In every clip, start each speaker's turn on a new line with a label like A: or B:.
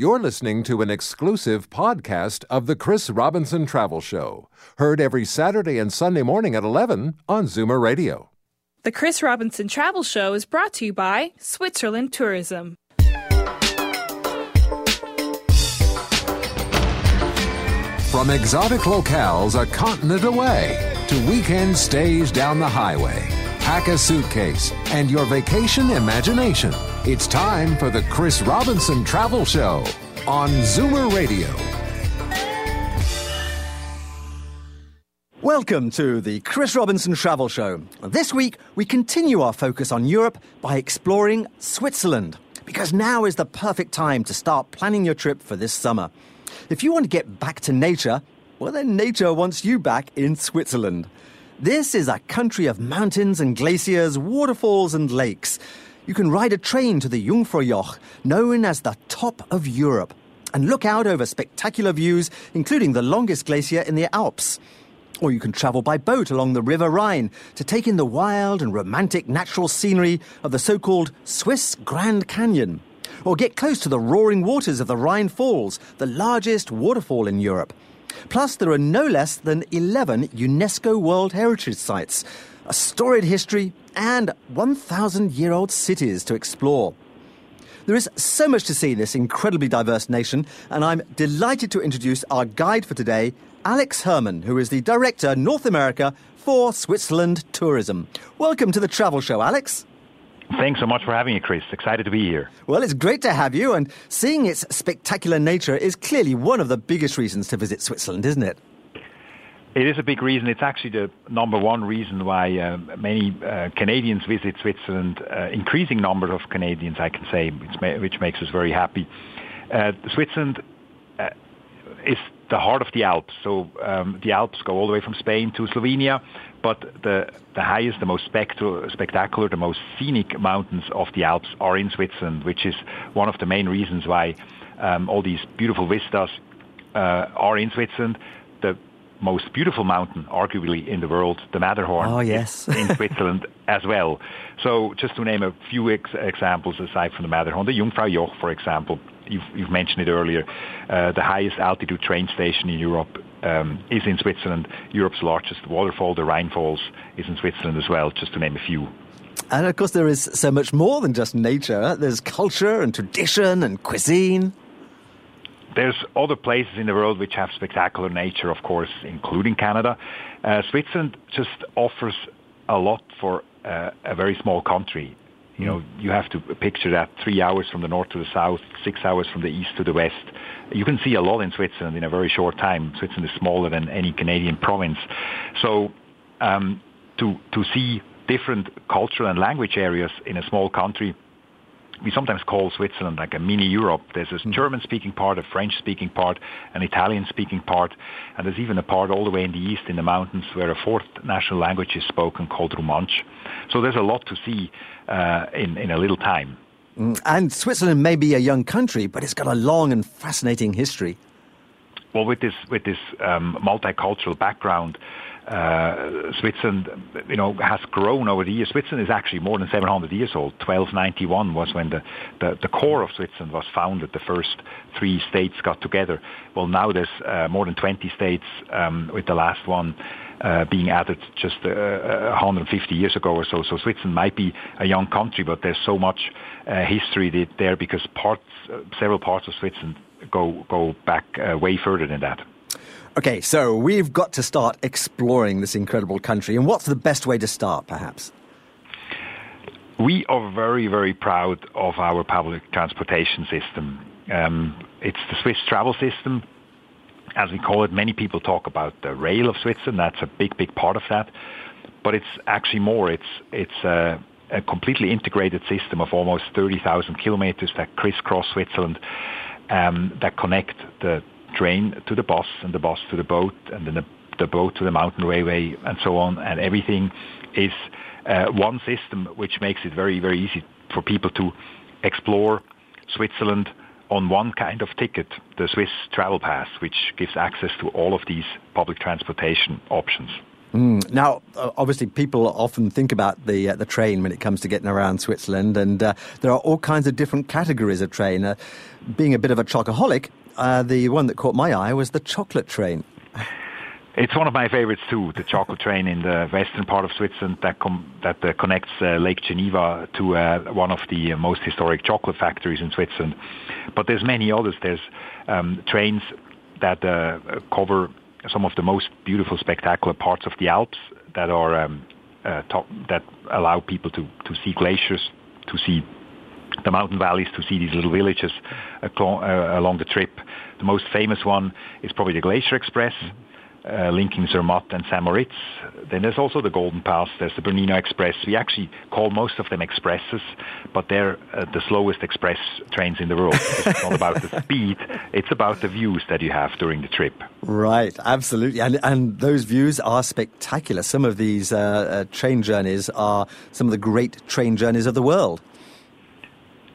A: You're listening to an exclusive podcast of the Chris Robinson Travel Show, heard every Saturday and Sunday morning at 11 on Zoomer Radio.
B: The Chris Robinson Travel Show is brought to you by Switzerland Tourism.
A: From exotic locales a continent away to weekend stays down the highway, pack a suitcase and your vacation imagination. It's time for the Chris Robinson Travel Show on Zoomer Radio.
C: Welcome to the Chris Robinson Travel Show. This week, we continue our focus on Europe by exploring Switzerland, because now is the perfect time to start planning your trip for this summer. If you want to get back to nature, well, then nature wants you back in Switzerland. This is a country of mountains and glaciers, waterfalls and lakes. You can ride a train to the Jungfraujoch, known as the top of Europe, and look out over spectacular views, including the longest glacier in the Alps. Or you can travel by boat along the River Rhine to take in the wild and romantic natural scenery of the so called Swiss Grand Canyon. Or get close to the roaring waters of the Rhine Falls, the largest waterfall in Europe. Plus, there are no less than 11 UNESCO World Heritage Sites, a storied history, and 1,000 year old cities to explore. There is so much to see in this incredibly diverse nation, and I'm delighted to introduce our guide for today, Alex Herman, who is the Director, North America for Switzerland Tourism. Welcome to the Travel Show, Alex.
D: Thanks so much for having me, Chris. Excited to be here.
C: Well, it's great to have you, and seeing its spectacular nature is clearly one of the biggest reasons to visit Switzerland, isn't it?
D: It is a big reason. It's actually the number one reason why uh, many uh, Canadians visit Switzerland. Uh, increasing number of Canadians, I can say, which, which makes us very happy. Uh, Switzerland uh, is the heart of the Alps. So um, the Alps go all the way from Spain to Slovenia, but the the highest, the most spectacular, spectacular, the most scenic mountains of the Alps are in Switzerland, which is one of the main reasons why um, all these beautiful vistas uh, are in Switzerland. The most beautiful mountain, arguably in the world, the Matterhorn,
C: oh, yes.
D: in Switzerland as well. So just to name a few ex- examples aside from the Matterhorn, the Jungfraujoch, for example, you've, you've mentioned it earlier, uh, the highest altitude train station in Europe um, is in Switzerland. Europe's largest waterfall, the Rhine Falls, is in Switzerland as well, just to name a few.
C: And of course, there is so much more than just nature. There's culture and tradition and cuisine.
D: There's other places in the world which have spectacular nature, of course, including Canada. Uh, Switzerland just offers a lot for uh, a very small country. You know, you have to picture that three hours from the north to the south, six hours from the east to the west. You can see a lot in Switzerland in a very short time. Switzerland is smaller than any Canadian province. So um, to, to see different cultural and language areas in a small country we sometimes call Switzerland like a mini Europe. There's a German speaking part, a French speaking part, an Italian speaking part, and there's even a part all the way in the east in the mountains where a fourth national language is spoken called Romansh. So there's a lot to see uh, in, in a little time.
C: And Switzerland may be a young country, but it's got a long and fascinating history.
D: Well, with this with this um, multicultural background, Switzerland, you know, has grown over the years. Switzerland is actually more than 700 years old. 1291 was when the, the, the core of Switzerland was founded. The first three states got together. Well, now there's uh, more than 20 states, um, with the last one uh, being added just uh, 150 years ago or so. So Switzerland might be a young country, but there's so much uh, history there because parts, uh, several parts of Switzerland go go back uh, way further than that.
C: Okay, so we've got to start exploring this incredible country. And what's the best way to start, perhaps?
D: We are very, very proud of our public transportation system. Um, it's the Swiss travel system, as we call it. Many people talk about the rail of Switzerland. That's a big, big part of that. But it's actually more. It's it's a, a completely integrated system of almost 30,000 kilometers that crisscross Switzerland, um, that connect the train to the bus and the bus to the boat and then the, the boat to the mountain railway and so on. And everything is uh, one system which makes it very, very easy for people to explore Switzerland on one kind of ticket, the Swiss Travel Pass, which gives access to all of these public transportation options.
C: Mm. Now, obviously, people often think about the uh, the train when it comes to getting around Switzerland, and uh, there are all kinds of different categories of train. Uh, being a bit of a chocoholic, uh, the one that caught my eye was the chocolate train.
D: It's one of my favorites too, the chocolate train in the western part of Switzerland that com- that uh, connects uh, Lake Geneva to uh, one of the uh, most historic chocolate factories in Switzerland. But there's many others. There's um, trains that uh, cover some of the most beautiful, spectacular parts of the Alps that are um, uh, top, that allow people to to see glaciers, to see the mountain valleys to see these little villages along the trip. The most famous one is probably the Glacier Express, uh, linking Zermatt and St. Moritz. Then there's also the Golden Pass. There's the Bernina Express. We actually call most of them expresses, but they're uh, the slowest express trains in the world. it's not about the speed; it's about the views that you have during the trip.
C: Right, absolutely, and and those views are spectacular. Some of these uh, uh train journeys are some of the great train journeys of the world.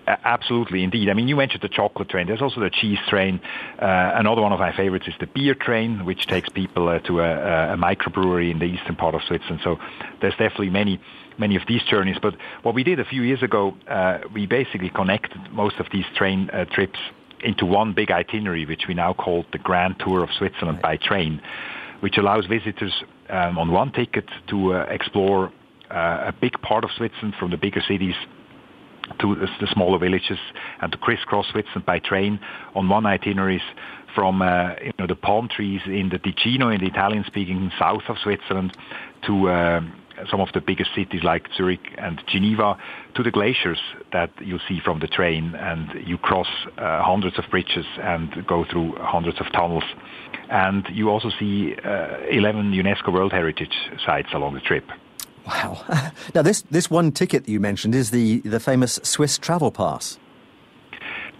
D: Absolutely, indeed. I mean, you mentioned the chocolate train. There's also the cheese train. Uh, another one of my favorites is the beer train, which takes people uh, to a, a microbrewery in the eastern part of Switzerland. So there's definitely many many of these journeys. But what we did a few years ago, uh, we basically connected most of these train uh, trips into one big itinerary, which we now call the Grand Tour of Switzerland by train, which allows visitors um, on one ticket to uh, explore uh, a big part of Switzerland from the bigger cities to the smaller villages and to crisscross Switzerland by train on one itineraries from uh, you know the palm trees in the Ticino in the Italian-speaking south of Switzerland to uh, some of the biggest cities like Zurich and Geneva to the glaciers that you see from the train and you cross uh, hundreds of bridges and go through hundreds of tunnels and you also see uh, 11 UNESCO World Heritage sites along the trip.
C: Wow. Now, this, this one ticket you mentioned is the, the famous Swiss Travel Pass.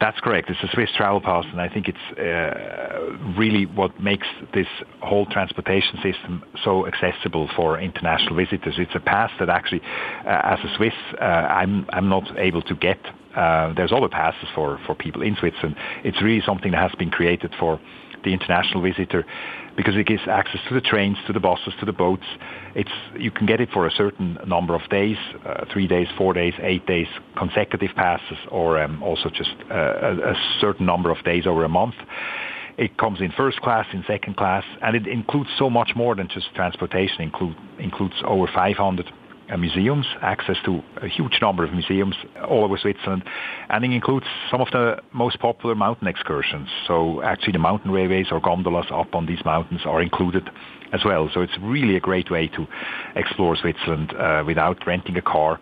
D: That's correct. It's a Swiss travel pass, and I think it's uh, really what makes this whole transportation system so accessible for international visitors. It's a pass that actually, uh, as a Swiss, uh, I'm I'm not able to get. Uh, there's other passes for for people in Switzerland. It's really something that has been created for the international visitor because it gives access to the trains, to the buses, to the boats. It's you can get it for a certain number of days, uh, three days, four days, eight days, consecutive passes, or um, also just uh, a, a certain number of days over a month. It comes in first class, in second class, and it includes so much more than just transportation. It include, includes over 500 uh, museums, access to a huge number of museums all over Switzerland, and it includes some of the most popular mountain excursions. So actually the mountain railways or gondolas up on these mountains are included as well. So it's really a great way to explore Switzerland uh, without renting a car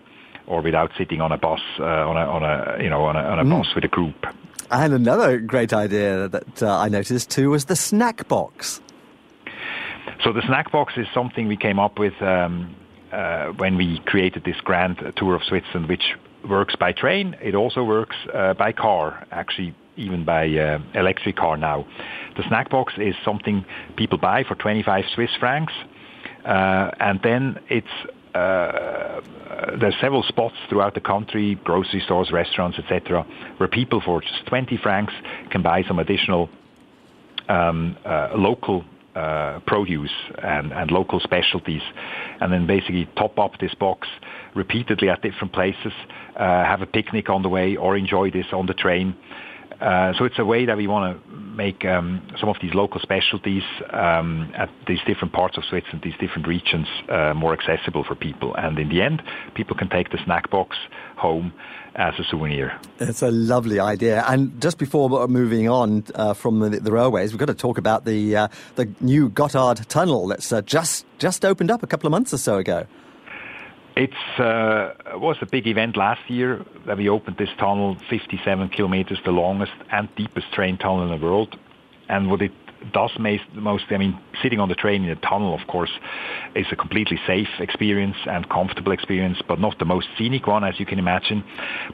D: or without sitting on a bus uh, on a on a you know on a, on a mm. bus with a group.
C: And another great idea that uh, I noticed too was the snack box.
D: So the snack box is something we came up with um, uh, when we created this grand tour of Switzerland, which works by train. It also works uh, by car, actually even by uh, electric car now. The snack box is something people buy for 25 Swiss francs, uh, and then it's uh, several spots throughout the country, grocery stores, restaurants, etc., where people for just 20 francs can buy some additional um, uh, local uh, produce and, and local specialties, and then basically top up this box repeatedly at different places, uh, have a picnic on the way, or enjoy this on the train. Uh, so it's a way that we want to make um, some of these local specialties um, at these different parts of Switzerland, these different regions, uh, more accessible for people. And in the end, people can take the snack box home as a souvenir.
C: It's a lovely idea. And just before moving on uh, from the, the, railways, we've got to talk about the uh, the new Gotthard Tunnel that's uh, just just opened up a couple of months or so ago.
D: It uh, was a big event last year that we opened this tunnel, 57 kilometers, the longest and deepest train tunnel in the world. And what it does most, I mean, sitting on the train in a tunnel, of course, is a completely safe experience and comfortable experience, but not the most scenic one, as you can imagine.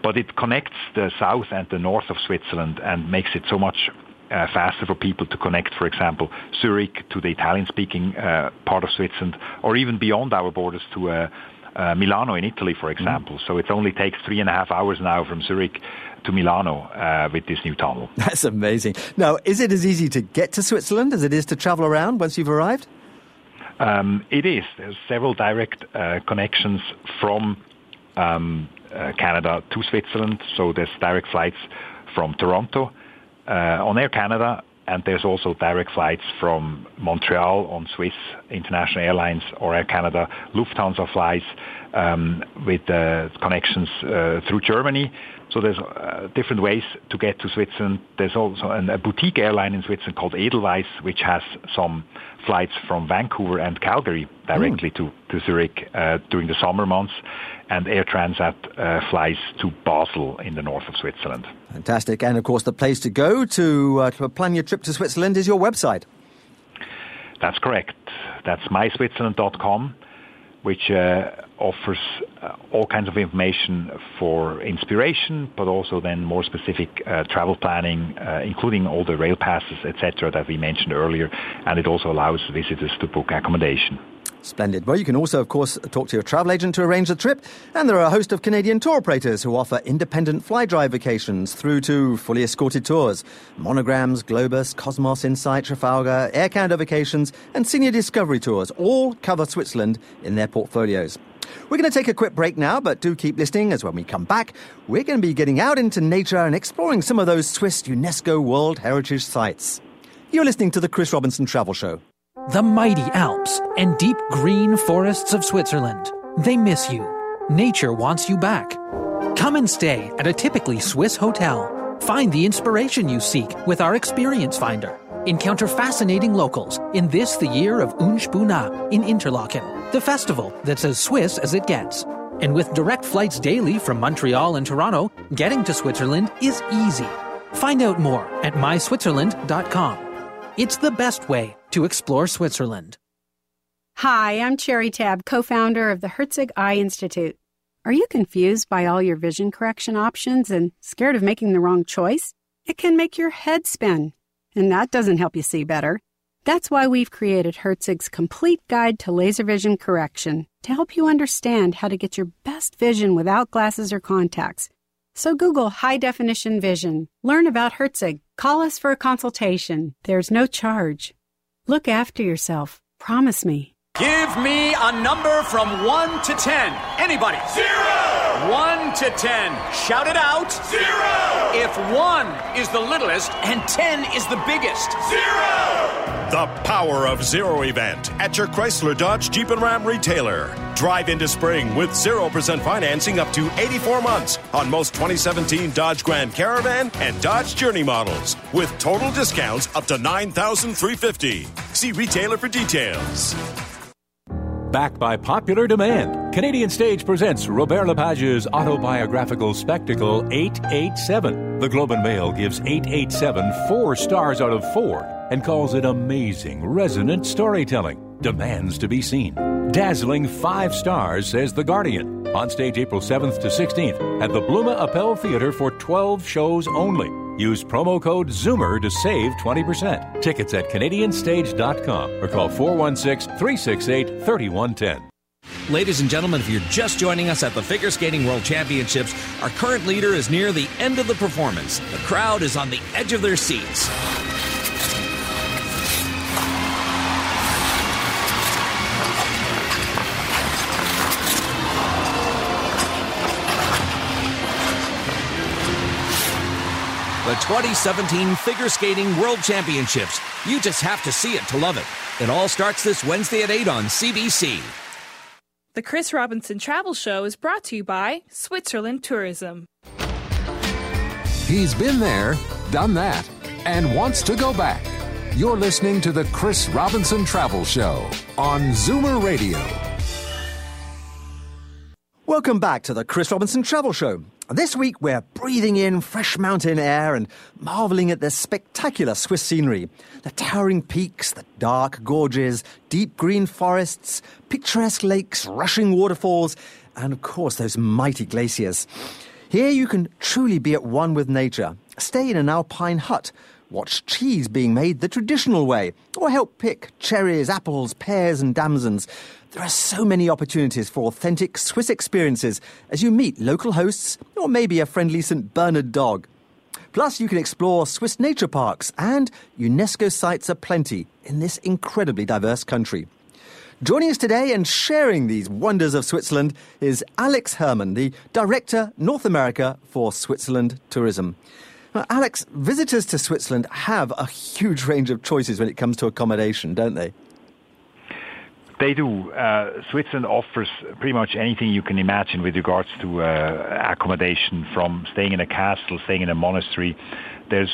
D: But it connects the south and the north of Switzerland and makes it so much uh, faster for people to connect, for example, Zurich to the Italian-speaking uh, part of Switzerland, or even beyond our borders to uh, uh, Milano in Italy, for example. Mm. So it only takes three and a half hours now from Zurich to Milano uh, with this new tunnel.
C: That's amazing. Now, is it as easy to get to Switzerland as it is to travel around once you've arrived?
D: Um, it is. There's several direct uh, connections from um, uh, Canada to Switzerland. So there's direct flights from Toronto uh, on Air Canada, and there's also direct flights from Montreal on Swiss International Airlines or Air Canada. Lufthansa flies um, with uh, connections uh, through Germany. So there's uh, different ways to get to Switzerland. There's also an, a boutique airline in Switzerland called Edelweiss, which has some flights from Vancouver and Calgary directly mm. to, to Zurich uh, during the summer months. And Air Transat uh, flies to Basel in the north of Switzerland.
C: Fantastic. And of course, the place to go to, uh, to plan your trip to Switzerland is your website.
D: That's correct. That's myswitzerland.com, which uh, offers uh, all kinds of information for inspiration, but also then more specific uh, travel planning, uh, including all the rail passes, etc., that we mentioned earlier, and it also allows visitors to book accommodation.
C: Splendid. Well, you can also, of course, talk to your travel agent to arrange the trip. And there are a host of Canadian tour operators who offer independent fly drive vacations through to fully escorted tours. Monograms, Globus, Cosmos, Insight, Trafalgar, Air Canada Vacations, and Senior Discovery Tours all cover Switzerland in their portfolios. We're going to take a quick break now, but do keep listening as when we come back, we're going to be getting out into nature and exploring some of those Swiss UNESCO World Heritage Sites. You're listening to the Chris Robinson Travel Show.
E: The mighty Alps and deep green forests of Switzerland. They miss you. Nature wants you back. Come and stay at a typically Swiss hotel. Find the inspiration you seek with our Experience Finder. Encounter fascinating locals in this, the year of Unspunnen in Interlaken, the festival that's as Swiss as it gets. And with direct flights daily from Montreal and Toronto, getting to Switzerland is easy. Find out more at myswitzerland.com. It's the best way to explore Switzerland.
F: Hi, I'm Cherry Tab, co founder of the Herzig Eye Institute. Are you confused by all your vision correction options and scared of making the wrong choice? It can make your head spin and that doesn't help you see better. That's why we've created Herzig's complete guide to laser vision correction to help you understand how to get your best vision without glasses or contacts. So Google high definition vision. Learn about Herzig. Call us for a consultation. There's no charge. Look after yourself. Promise me.
G: Give me a number from 1 to 10. Anybody?
H: Zero!
G: 1 to 10. Shout it out.
H: Zero!
G: If 1 is the littlest and 10 is the biggest.
H: Zero!
I: The Power of Zero event at your Chrysler Dodge Jeep and Ram retailer. Drive into spring with 0% financing up to 84 months on most 2017 Dodge Grand Caravan and Dodge Journey models with total discounts up to 9350 See retailer for details.
J: Backed by popular demand, Canadian Stage presents Robert Lepage's autobiographical spectacle 887. The Globe and Mail gives 887 four stars out of four and calls it amazing, resonant storytelling. Demands to be seen. Dazzling five stars, says The Guardian. On stage April 7th to 16th at the Bluma Appel Theatre for 12 shows only. Use promo code ZOOMER to save 20%. Tickets at CanadianStage.com or call 416 368 3110.
K: Ladies and gentlemen, if you're just joining us at the Figure Skating World Championships, our current leader is near the end of the performance. The crowd is on the edge of their seats. The 2017 Figure Skating World Championships. You just have to see it to love it. It all starts this Wednesday at 8 on CBC.
B: The Chris Robinson Travel Show is brought to you by Switzerland Tourism.
A: He's been there, done that, and wants to go back. You're listening to the Chris Robinson Travel Show on Zoomer Radio.
C: Welcome back to the Chris Robinson Travel Show. This week, we're breathing in fresh mountain air and marveling at the spectacular Swiss scenery. The towering peaks, the dark gorges, deep green forests, picturesque lakes, rushing waterfalls, and of course, those mighty glaciers. Here, you can truly be at one with nature. Stay in an alpine hut, watch cheese being made the traditional way, or help pick cherries, apples, pears, and damsons. There are so many opportunities for authentic Swiss experiences as you meet local hosts or maybe a friendly St. Bernard dog. Plus, you can explore Swiss nature parks and UNESCO sites aplenty in this incredibly diverse country. Joining us today and sharing these wonders of Switzerland is Alex Herman, the Director, North America for Switzerland Tourism. Alex, visitors to Switzerland have a huge range of choices when it comes to accommodation, don't they?
D: They do. Uh, Switzerland offers pretty much anything you can imagine with regards to uh, accommodation, from staying in a castle, staying in a monastery. There's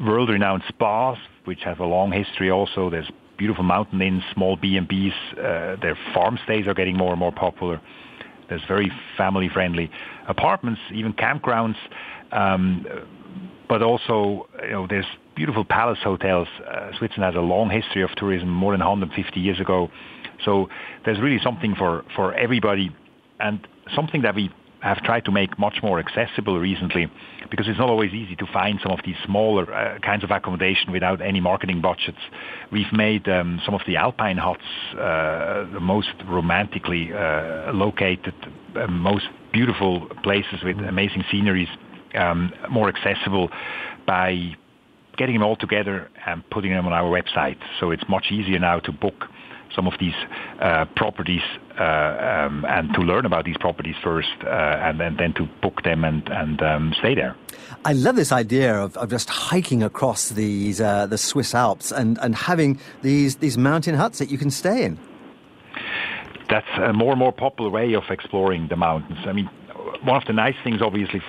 D: world-renowned spas, which have a long history also. There's beautiful mountain inns, small B&Bs. Uh, their farm stays are getting more and more popular. There's very family-friendly apartments, even campgrounds. Um, but also, you know, there's beautiful palace hotels. Uh, Switzerland has a long history of tourism, more than 150 years ago. So there's really something for, for everybody, and something that we have tried to make much more accessible recently because it's not always easy to find some of these smaller uh, kinds of accommodation without any marketing budgets. We've made um, some of the alpine huts uh, the most romantically uh, located, uh, most beautiful places with amazing sceneries um, more accessible by getting them all together and putting them on our website. So it's much easier now to book some of these uh, properties uh, um, and to learn about these properties first uh, and then, then to book them and, and um, stay there.
C: I love this idea of, of just hiking across these uh, the Swiss Alps and, and having these, these mountain huts that you can stay in.
D: That's a more and more popular way of exploring the mountains. I mean, one of the nice things, obviously,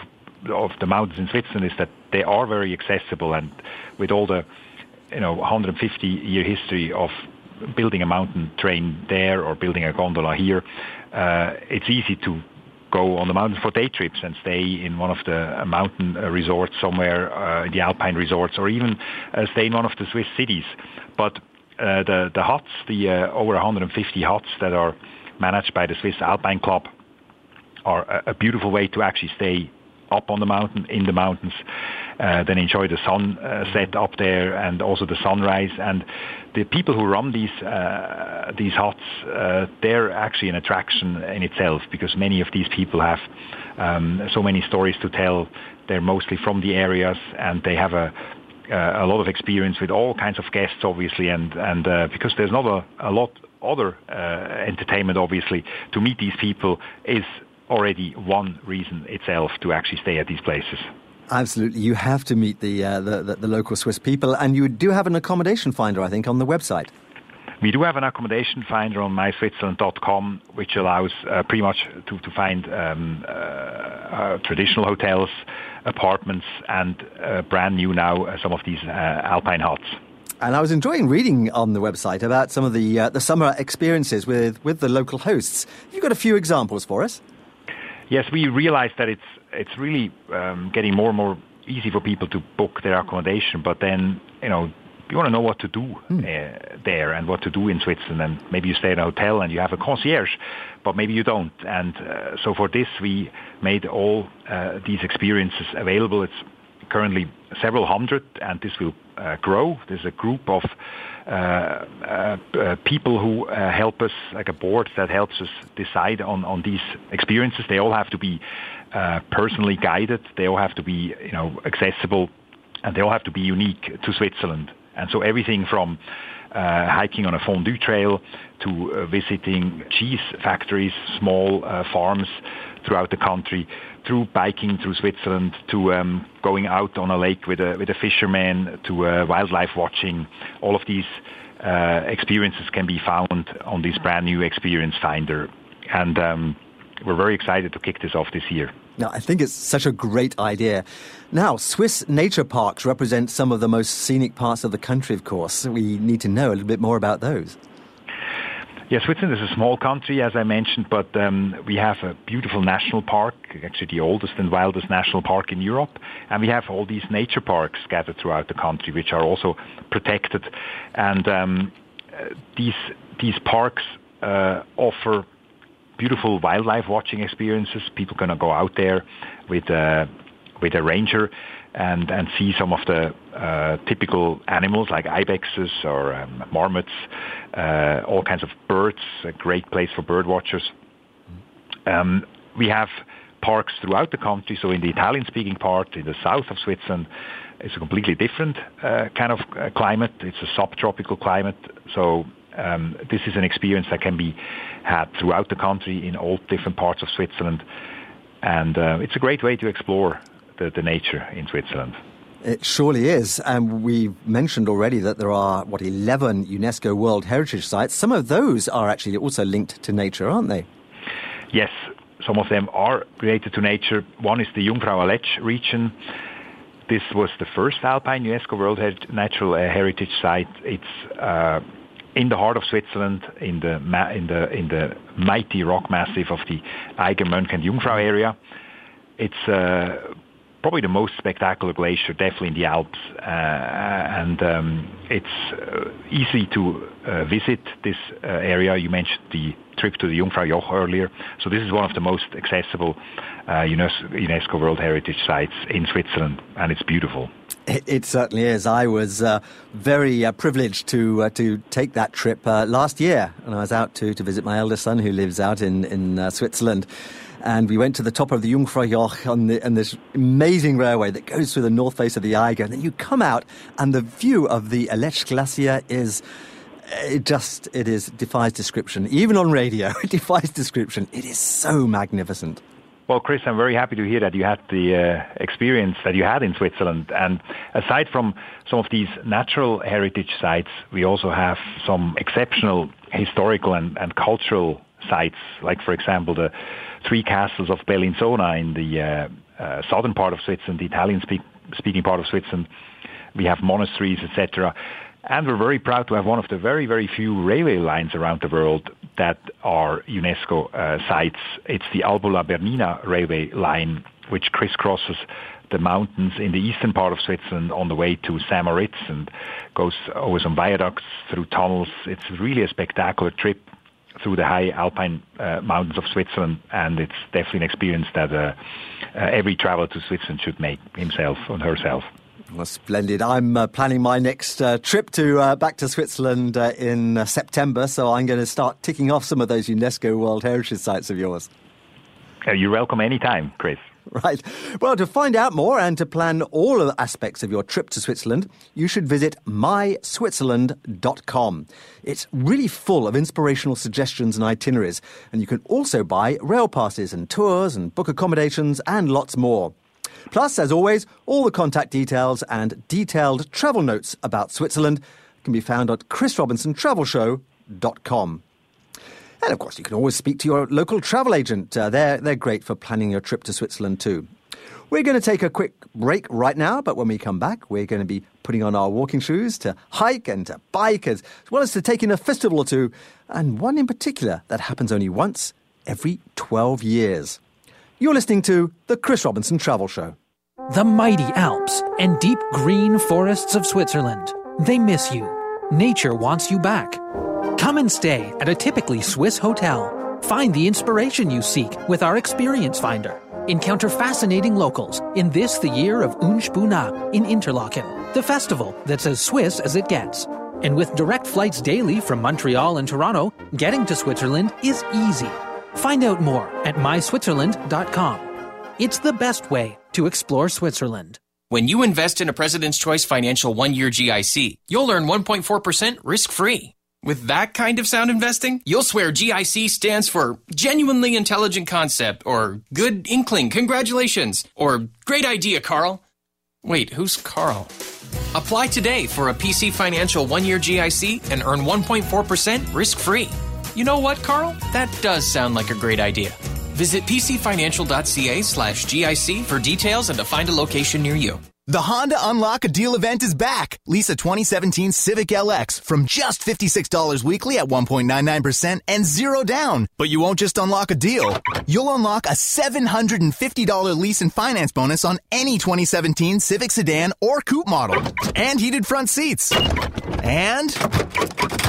D: of the mountains in Switzerland is that they are very accessible, and with all the you know 150 year history of building a mountain train there or building a gondola here, uh, it's easy to go on the mountain for day trips and stay in one of the mountain resorts somewhere, uh, the alpine resorts, or even uh, stay in one of the Swiss cities. But uh, the the huts, the uh, over 150 huts that are managed by the Swiss Alpine Club, are a, a beautiful way to actually stay up on the mountain, in the mountains, uh, then enjoy the sunset uh, up there and also the sunrise. And the people who run these uh, these huts, uh, they're actually an attraction in itself because many of these people have um, so many stories to tell. They're mostly from the areas and they have a uh, a lot of experience with all kinds of guests, obviously, and and uh, because there's not a, a lot other uh, entertainment, obviously, to meet these people is already one reason itself to actually stay at these places.
C: Absolutely, you have to meet the, uh, the, the, the local Swiss people, and you do have an accommodation finder, I think, on the website.
D: We do have an accommodation finder on myswitzerland.com, which allows uh, pretty much to, to find um, uh, uh, traditional hotels, apartments, and uh, brand new now uh, some of these uh, alpine huts.
C: And I was enjoying reading on the website about some of the the summer experiences with, with the local hosts. You've got a few examples for us.
D: Yes, we realize that it's it's really um, getting more and more easy for people to book their accommodation, but then you know you want to know what to do uh, there and what to do in Switzerland. And maybe you stay in a hotel and you have a concierge, but maybe you don't. And uh, so for this, we made all uh, these experiences available. It's currently several hundred, and this will uh, grow. There's a group of people who uh, help us, like a board that helps us decide on, on these experiences. They all have to be uh, personally guided. They all have to be, you know, accessible, and they all have to be unique to Switzerland. And so everything from uh, hiking on a fondue trail to uh, visiting cheese factories, small uh, farms throughout the country, through biking through Switzerland to um, going out on a lake with a with a fisherman to uh, wildlife watching. All of these uh, experiences can be found on this brand new experience finder, and um, we're very excited to kick this off this year.
C: Now, I think it's such a great idea. Now, Swiss nature parks represent some of the most scenic parts of the country, of course. We need to know a little bit more about those.
D: Yeah, Switzerland is a small country, as I mentioned, but um, we have a beautiful national park, actually the oldest and wildest national park in Europe, and we have all these nature parks scattered throughout the country, which are also protected. And um, these these parks uh, offer beautiful wildlife watching experiences. People can go out there with uh, with a ranger and and see some of the uh, typical animals like ibexes or um, marmots, uh, all kinds of birds. A great place for bird watchers. Um, we have parks throughout the country. So in the Italian-speaking part, in the south of Switzerland, it's a completely different uh, kind of uh, climate. It's a subtropical climate. So Um, this is an experience that can be had throughout the country in all different parts of Switzerland, and uh, it's a great way to explore the, the nature in Switzerland.
C: It surely is. And we mentioned already that there are, what, 11 UNESCO World Heritage Sites. Some of those are actually also linked to nature, aren't they?
D: Yes, some of them are related to nature. One is the Jungfrau Aletsch region. This was the first Alpine UNESCO World Natural uh, Heritage Site. It's uh, in the heart of Switzerland, in the in the in the mighty rock massif of the Eiger, Mönch and Jungfrau area. It's uh, probably the most spectacular glacier, definitely in the Alps, uh, and um, it's uh, easy to uh, visit this uh, area. You mentioned the trip to the Jungfrau Joch earlier, so this is one of the most accessible UNESCO World Heritage Sites in Switzerland, and it's beautiful.
C: It, certainly is. I was uh, very uh, privileged to uh, to take that trip uh, last year, and I was out to to visit my eldest son who lives out in in Switzerland and we went to the top of the Jungfraujoch on, the, on this amazing railway that goes through the north face of the Eiger. And then you come out, and the view of the Aletsch Glacier is it just it is defies description. Even on radio, it defies description. It is so magnificent.
D: Well, Chris, I'm very happy to hear that you had the uh, experience that you had in Switzerland. And aside from some of these natural heritage sites, we also have some exceptional historical and, and cultural sites, like, for example, the three castles of Bellinzona in the uh, uh, southern part of Switzerland, the Italian speak, speaking part of Switzerland. We have monasteries, etc. And we're very proud to have one of the very, very few railway lines around the world that are UNESCO uh, sites. It's the Albula Bernina railway line, which crisscrosses the mountains in the eastern part of Switzerland on the way to St. Moritz and goes over some viaducts through tunnels. It's really a spectacular trip through the high alpine uh, mountains of Switzerland, and it's definitely an experience that uh, uh, every traveler to Switzerland should make himself or herself.
C: Well, splendid. I'm uh, planning my next uh, trip to uh, back to Switzerland in September, so I'm going to start ticking off some of those UNESCO World Heritage sites of yours.
D: you're welcome anytime, Chris.
C: Right. Well, to find out more and to plan all of the aspects of your trip to Switzerland, you should visit myswitzerland.com. It's really full of inspirational suggestions and itineraries, and you can also buy rail passes and tours and book accommodations and lots more. Plus, as always, all the contact details and detailed travel notes about Switzerland can be found at chrisrobinsontravelshow.com. And of course, you can always speak to your local travel agent. Uh, they're, they're great for planning your trip to Switzerland too. We're going to take a quick break right now, but when we come back, we're going to be putting on our walking shoes to hike and to bike, as well as to take in a festival or two, and one in particular that happens only once every 12 years. You're listening to The Chris Robinson Travel Show.
E: The mighty Alps and deep green forests of Switzerland. They miss you. Nature wants you back. Come and stay at a typically Swiss hotel. Find the inspiration you seek with our Experience Finder. Encounter fascinating locals in this, the year of Unspunnen in Interlaken, the festival that's as Swiss as it gets. And with direct flights daily from Montreal and Toronto, getting to Switzerland is easy. Find out more at myswitzerland.com. It's the best way to explore Switzerland.
L: When you invest in a President's Choice Financial one year GIC, you'll earn 1.4% risk free. With that kind of sound investing, you'll swear GIC stands for Genuinely Intelligent Concept, or Good Inkling, Congratulations, or Great Idea, Carl. Wait, who's Carl? Apply today for a PC Financial one year GIC and earn 1.4% risk free. You know what, Carl? That does sound like a great idea. Visit pcfinancial.ca slash GIC for details and to find a location near you.
M: The Honda Unlock a Deal event is back. Lease a 2017 Civic LX from just $56 weekly at 1.99% and zero down. But you won't just unlock a deal. You'll unlock a $750 lease and finance bonus on any 2017 Civic sedan or coupe model. And heated front seats. And...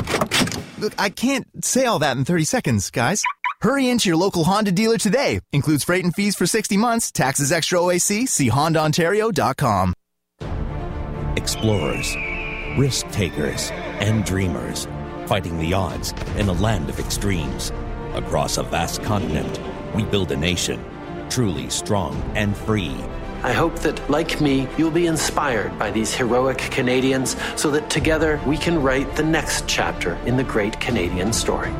M: Look, I can't say all that in 30 seconds, guys. Hurry into your local Honda dealer today. Includes freight and fees for 60 months, taxes extra OAC, see HondaOntario.com.
N: Explorers, risk takers, and dreamers fighting the odds in a land of extremes. Across a vast continent, we build a nation truly strong and free
O: I hope that, like me, you'll be inspired by these heroic Canadians so that together we can write the next chapter in the great Canadian story.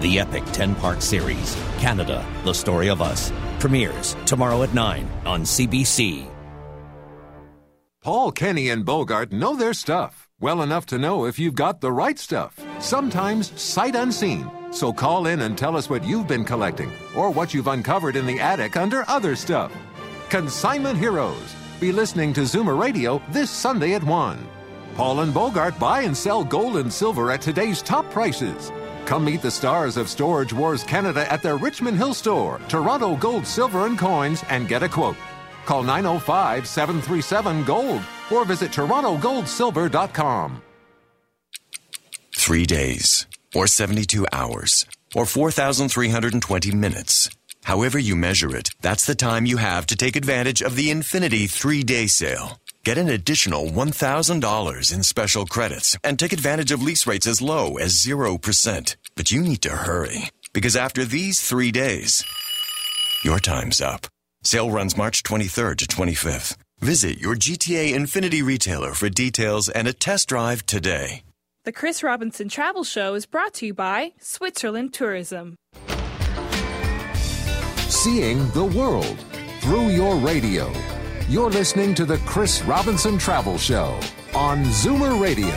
N: The epic 10 part series, Canada, The Story of Us, premieres tomorrow at 9 on CBC.
A: Paul, Kenny, and Bogart know their stuff well enough to know if you've got the right stuff. Sometimes sight unseen. So call in and tell us what you've been collecting or what you've uncovered in the attic under other stuff. Consignment Heroes. Be listening to Zoomer Radio this Sunday at 1. Paul and Bogart buy and sell gold and silver at today's top prices. Come meet the stars of Storage Wars Canada at their Richmond Hill store, Toronto Gold, Silver, and Coins, and get a quote. Call 905 737 Gold or visit TorontoGoldSilver.com.
P: Three days, or 72 hours, or 4,320 minutes. However you measure it, that's the time you have to take advantage of the Infiniti three day sale. Get an additional $1,000 in special credits and take advantage of lease rates as low as 0%. But you need to hurry because after these three days, your time's up. Sale runs March 23rd to 25th. Visit your GTA Infiniti retailer for details and a test drive today.
B: The Chris Robinson Travel Show is brought to you by Switzerland Tourism.
A: Seeing the world through your radio. You're listening to the Chris Robinson Travel Show on Zoomer Radio.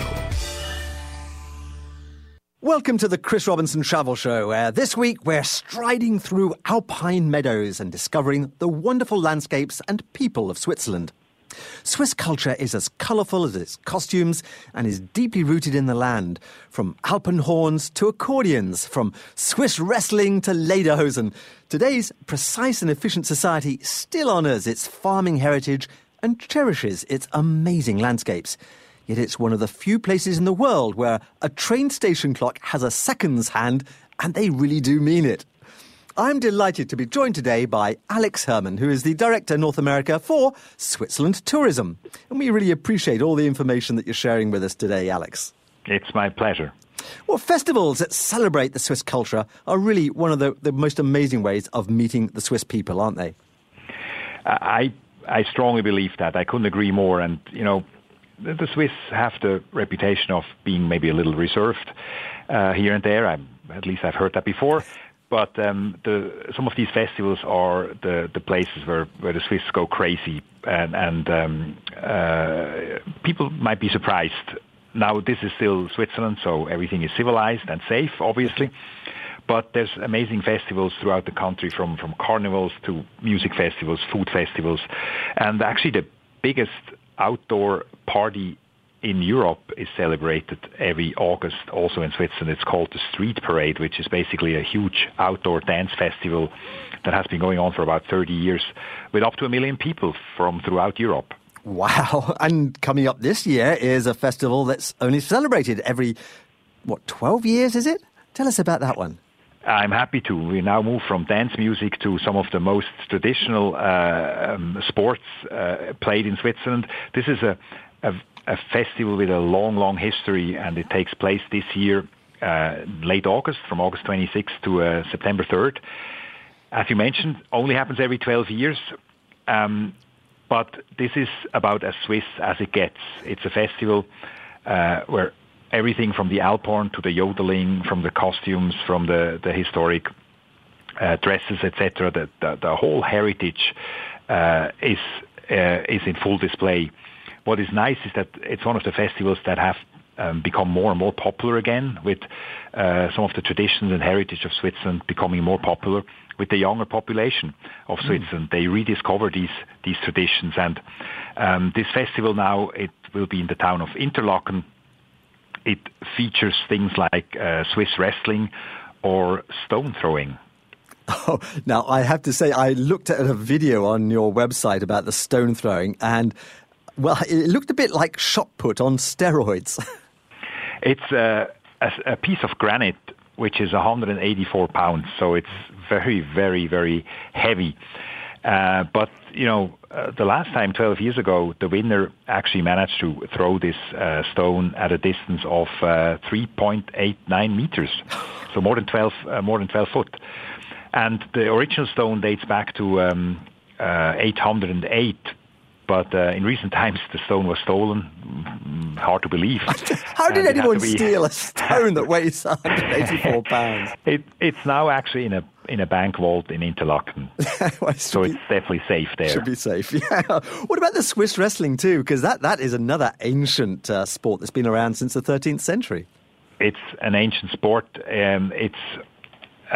C: Welcome to the Chris Robinson Travel Show, where this week we're striding through alpine meadows and discovering the wonderful landscapes and people of Switzerland. Swiss culture is as colourful as its costumes and is deeply rooted in the land, from alpenhorns to accordions, from Swiss wrestling to lederhosen. Today's precise and efficient society still honours its farming heritage and cherishes its amazing landscapes. Yet it's one of the few places in the world where a train station clock has a seconds hand, and they really do mean it. I'm delighted to be joined today by Alex Herman, who is the Director North America for Switzerland Tourism. And we really appreciate all the information that you're sharing with us today, Alex.
D: It's my pleasure.
C: Well, festivals that celebrate the Swiss culture are really one of the, the most amazing ways of meeting the Swiss people, aren't they?
D: I I strongly believe that. I couldn't agree more. And you know, the, Swiss have the reputation of being maybe a little reserved uh, here and there. I'm, at least I've heard that before. But um, the, some of these festivals are the, the places where, where the Swiss go crazy, and, and um, uh, people might be surprised. Now, this is still Switzerland, so everything is civilized and safe, obviously. But there's amazing festivals throughout the country, from, from carnivals to music festivals, food festivals, and actually the biggest outdoor party in Europe is celebrated every August, also in Switzerland. It's called the Street Parade, which is basically a huge outdoor dance festival that has been going on for about 30 years with up to a million people from throughout Europe.
C: Wow. And coming up this year is a festival that's only celebrated every, what, 12 years, is it? Tell us about that one.
D: I'm happy to. We now move from dance music to some of the most traditional uh, um, sports uh, played in Switzerland. This is a, a, a festival with a long, long history, and it takes place this year, uh, late August, from August 26th to uh, September 3rd. As you mentioned, only happens every 12 years. Um, but this is about as Swiss as it gets. It's a festival uh, where everything from the Alphorn to the yodeling, from the costumes, from the, the historic uh, dresses, etc., the, the, the, whole heritage uh, is, uh, is in full display what is nice is that it's one of the festivals that have um, become more and more popular again, with uh, some of the traditions and heritage of Switzerland becoming more popular with the younger population of hmm. Switzerland. Mm. They rediscover these these traditions, and um, this festival now it will be in the town of Interlaken. It features things like uh, Swiss wrestling or stone throwing.
C: Oh, now I have to say, I looked at a video on your website about the stone throwing, and well, it looked a bit like shot put on steroids.
D: it's a, a, a piece of granite which is 184 pounds, so it's very, very, very heavy. Uh, but you know, uh, the last time, 12 years ago, the winner actually managed to throw this uh, stone at a distance of 3.89 uh, meters, so more than 12, uh, more than 12 foot. And the original stone dates back to um, 808 but uh, in recent times the stone was stolen. Mm, hard to believe.
C: How did anyone be... steal a stone that weighs 184 pounds?
D: It, it's now actually in a in a bank vault in Interlaken. well, so it's definitely safe there.
C: Should be safe, yeah. What about the Swiss wrestling too? Because that, that is another ancient uh, sport that's been around since the 13th century.
D: It's an ancient sport. Um, it's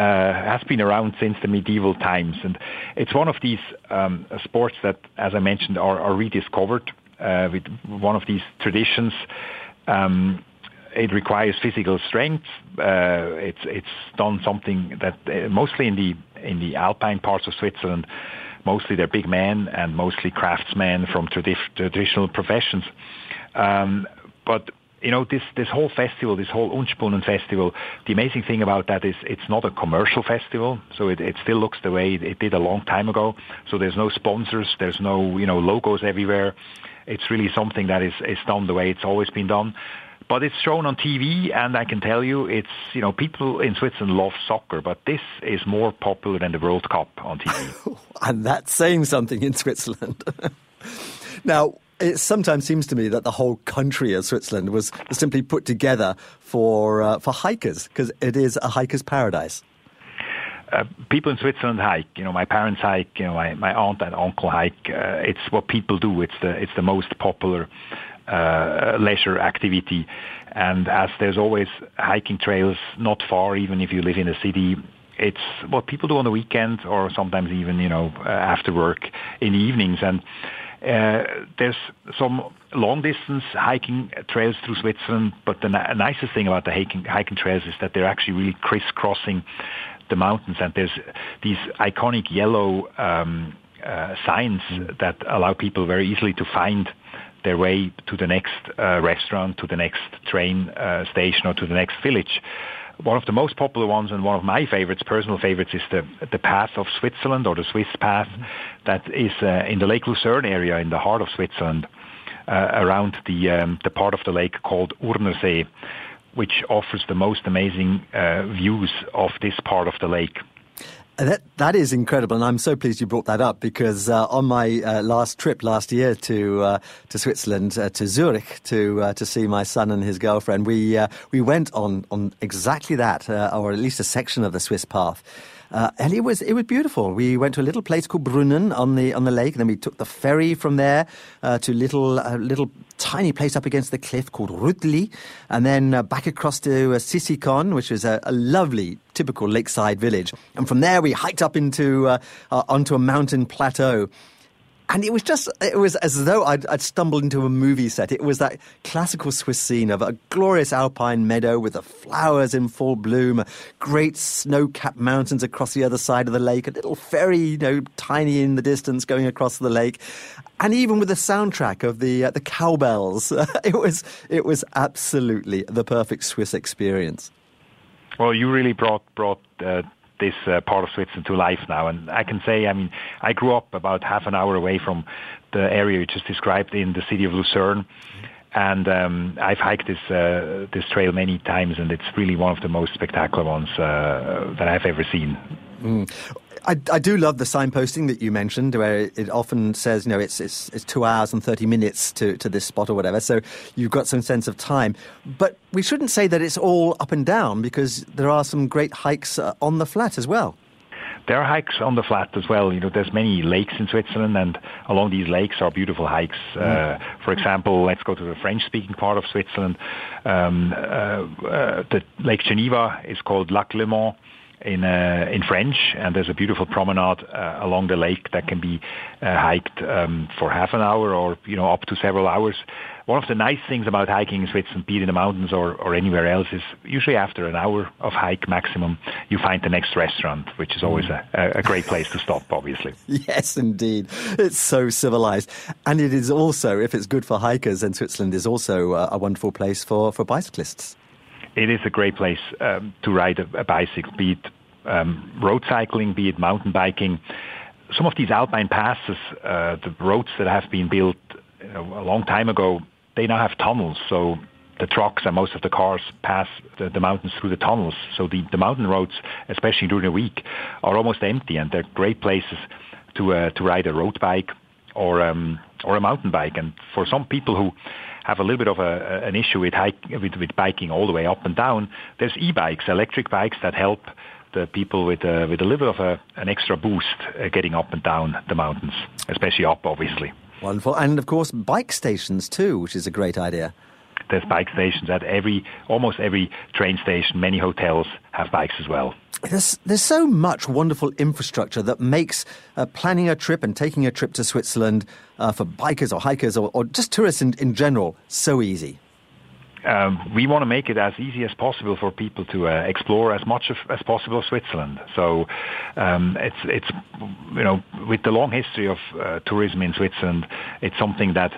D: has been around since the medieval times, and it's one of these um, sports that, as I mentioned, are, are rediscovered uh, with one of these traditions. Um, it requires physical strength. Uh, it's it's done something that uh, mostly in the in the alpine parts of Switzerland, mostly they're big men and mostly craftsmen from tradi- traditional professions. Um, but you know, this, this whole festival, this whole Unspunnen festival, the amazing thing about that is it's not a commercial festival, so it, it still looks the way it did a long time ago. So there's no sponsors, there's no, you know, logos everywhere. It's really something that is, is done the way it's always been done. But it's shown on TV, and I can tell you, it's you know people in Switzerland love soccer, but this is more popular than the World Cup on TV.
C: and that's saying something in Switzerland. now, it sometimes seems to me that the whole country of Switzerland was simply put together for uh, for hikers because it is a hiker's paradise.
D: Uh, people in Switzerland hike. You know, my parents hike. You know, my, my aunt and uncle hike. Uh, it's what people do. It's the it's the most popular uh, leisure activity. And as there's always hiking trails not far, even if you live in a city, it's what people do on the weekend or sometimes even you know uh, after work in the evenings and there's some long distance hiking trails through Switzerland, but the n- nicest thing about the hiking, hiking trails is that they're actually really crisscrossing the mountains, and there's these iconic yellow um, uh, signs that allow people very easily to find their way to the next uh, restaurant, to the next train uh, station, or to the next village one of the most popular ones and one of my favorites, personal favorites, is the the Path of Switzerland or the Swiss Path, that is uh, in the Lake Lucerne area in the heart of Switzerland, uh, around the um, the part of the lake called Urnersee, which offers the most amazing uh, views of this part of the lake.
C: That that is incredible, and I'm so pleased you brought that up because uh, on my uh, last trip last year to uh, to Switzerland uh, to Zurich to uh, to see my son and his girlfriend, we uh, we went on on exactly that, or at least a section of the Swiss path. Uh, and it was it was beautiful. We went to a little place called Brunnen on the on the lake, and then we took the ferry from there uh, to little uh, little tiny place up against the cliff called Rütli, and then uh, back across to uh, Sisikon, which is a, a, lovely typical lakeside village. And from there we hiked up into uh, onto a mountain plateau and it was just it was as though I'd, I'd, stumbled into a movie set. It was that classical swiss scene of a glorious alpine meadow with the flowers in full bloom great snow-capped mountains across the other side of the lake a little ferry you know tiny in the distance going across the lake and even with the soundtrack of the uh, the cowbells. It was it was absolutely the perfect swiss experience.
D: Well, you really brought brought uh, this uh, part of Switzerland to life now. And I can say, I mean, I grew up about half an hour away from the area you just described in the city of Lucerne. And um, I've hiked this uh, this trail many times, and it's really one of the most spectacular ones uh, that I've ever seen.
C: Mm. I, I, do love the signposting that you mentioned, where it often says, you know, it's, it's, it's two hours and 30 minutes to, to this spot or whatever. So you've got some sense of time. But we shouldn't say that it's all up and down because there are some great hikes uh, on the flat as well.
D: There are hikes on the flat as well. You know, there's many lakes in Switzerland, and along these lakes are beautiful hikes. Mm. Uh, for example, let's go to the French-speaking part of Switzerland. Um, uh, uh, the Lake Geneva is called Lac Léman in uh, in French, and there's a beautiful promenade uh, along the lake that can be uh, hiked um, for half an hour or you know up to several hours. One of the nice things about hiking in it in the mountains or, or anywhere else, is usually after an hour of hike maximum, you find the next restaurant, which is always a, a great place to stop, obviously.
C: Yes, indeed. It's so civilized. And it is also, if it's good for hikers, then Switzerland is also a, a wonderful place for, for bicyclists
D: it is a great place um, to ride a, a, bicycle, be it um, road cycling, be it mountain biking. Some of these alpine passes, uh, the roads that have been built know, a long time ago, they now have tunnels. So the trucks and most of the cars pass the, the mountains through the tunnels. So the, the mountain roads, especially during the week, are almost empty, and they're great places to uh, to ride a road bike or um, or a mountain bike. And for some people who have a little bit of a, an issue with, hike, with, with biking all the way up and down, there's e-bikes, electric bikes that help the people with a, with a little bit of a, an extra boost uh, getting up and down the mountains, especially up, obviously.
C: Wonderful. And of course, bike stations too, which is a great idea.
D: There's bike stations at every, almost every train station. Many hotels have bikes as well.
C: There's, there's so much wonderful infrastructure that makes uh, planning a trip and taking a trip to Switzerland uh, for bikers or hikers or, or just tourists in, in general so easy.
D: Um, we want to make it as easy as possible for people to uh, explore as much of, as possible of Switzerland. So um, it's it's you know with the long history of uh, tourism in Switzerland, it's something that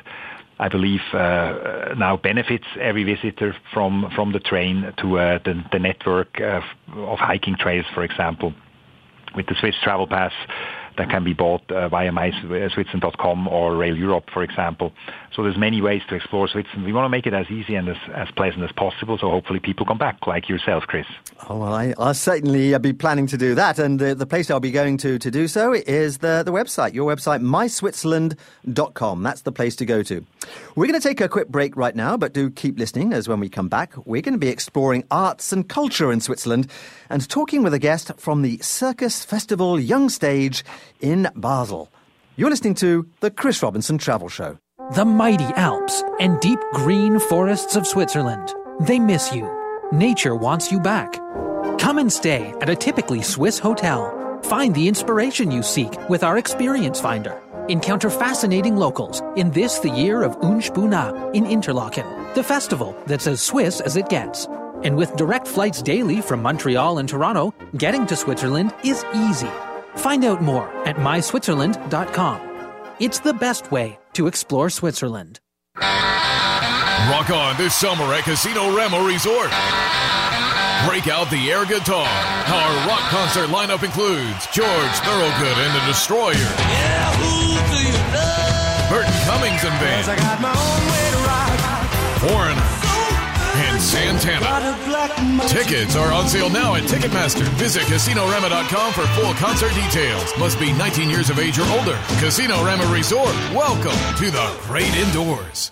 D: I believe uh, now benefits every visitor from from the train to uh, the, the network of hiking trails, for example, with the Swiss Travel Pass that can be bought uh, via myswitzerland.com or Rail Europe, for example. So there's many ways to explore Switzerland. We want to make it as easy and as, as pleasant as possible, so hopefully people come back, like yourself, Chris.
C: Oh, well, I, will certainly uh, be planning to do that. And the, the place I'll be going to to do so is the, the website, your website, myswitzerland.com. That's the place to go to. We're going to take a quick break right now, but do keep listening, as when we come back, we're going to be exploring arts and culture in Switzerland and talking with a guest from the Circus Festival Young Stage in Basel. You're listening to the Chris Robinson Travel Show.
E: The mighty Alps and deep green forests of Switzerland. They miss you. Nature wants you back. Come and stay at a typically Swiss hotel. Find the inspiration you seek with our Experience Finder. Encounter fascinating locals in this, the year of Unspunnen in Interlaken, the festival that's as Swiss as it gets. And with direct flights daily from Montreal and Toronto, getting to Switzerland is easy. Find out more at myswitzerland.com. It's the best way to explore Switzerland.
Q: Rock on this summer at Casino Rama Resort. Break out the air guitar. Our rock concert lineup includes George Thorogood and the Destroyer. Yeah, Burton Cummings and Band. Foreigner and Santana. Tickets are on sale now at Ticketmaster. Visit CasinoRama.com for full concert details. Must be 19 years of age or older. Casino Rama Resort. Welcome to the great indoors.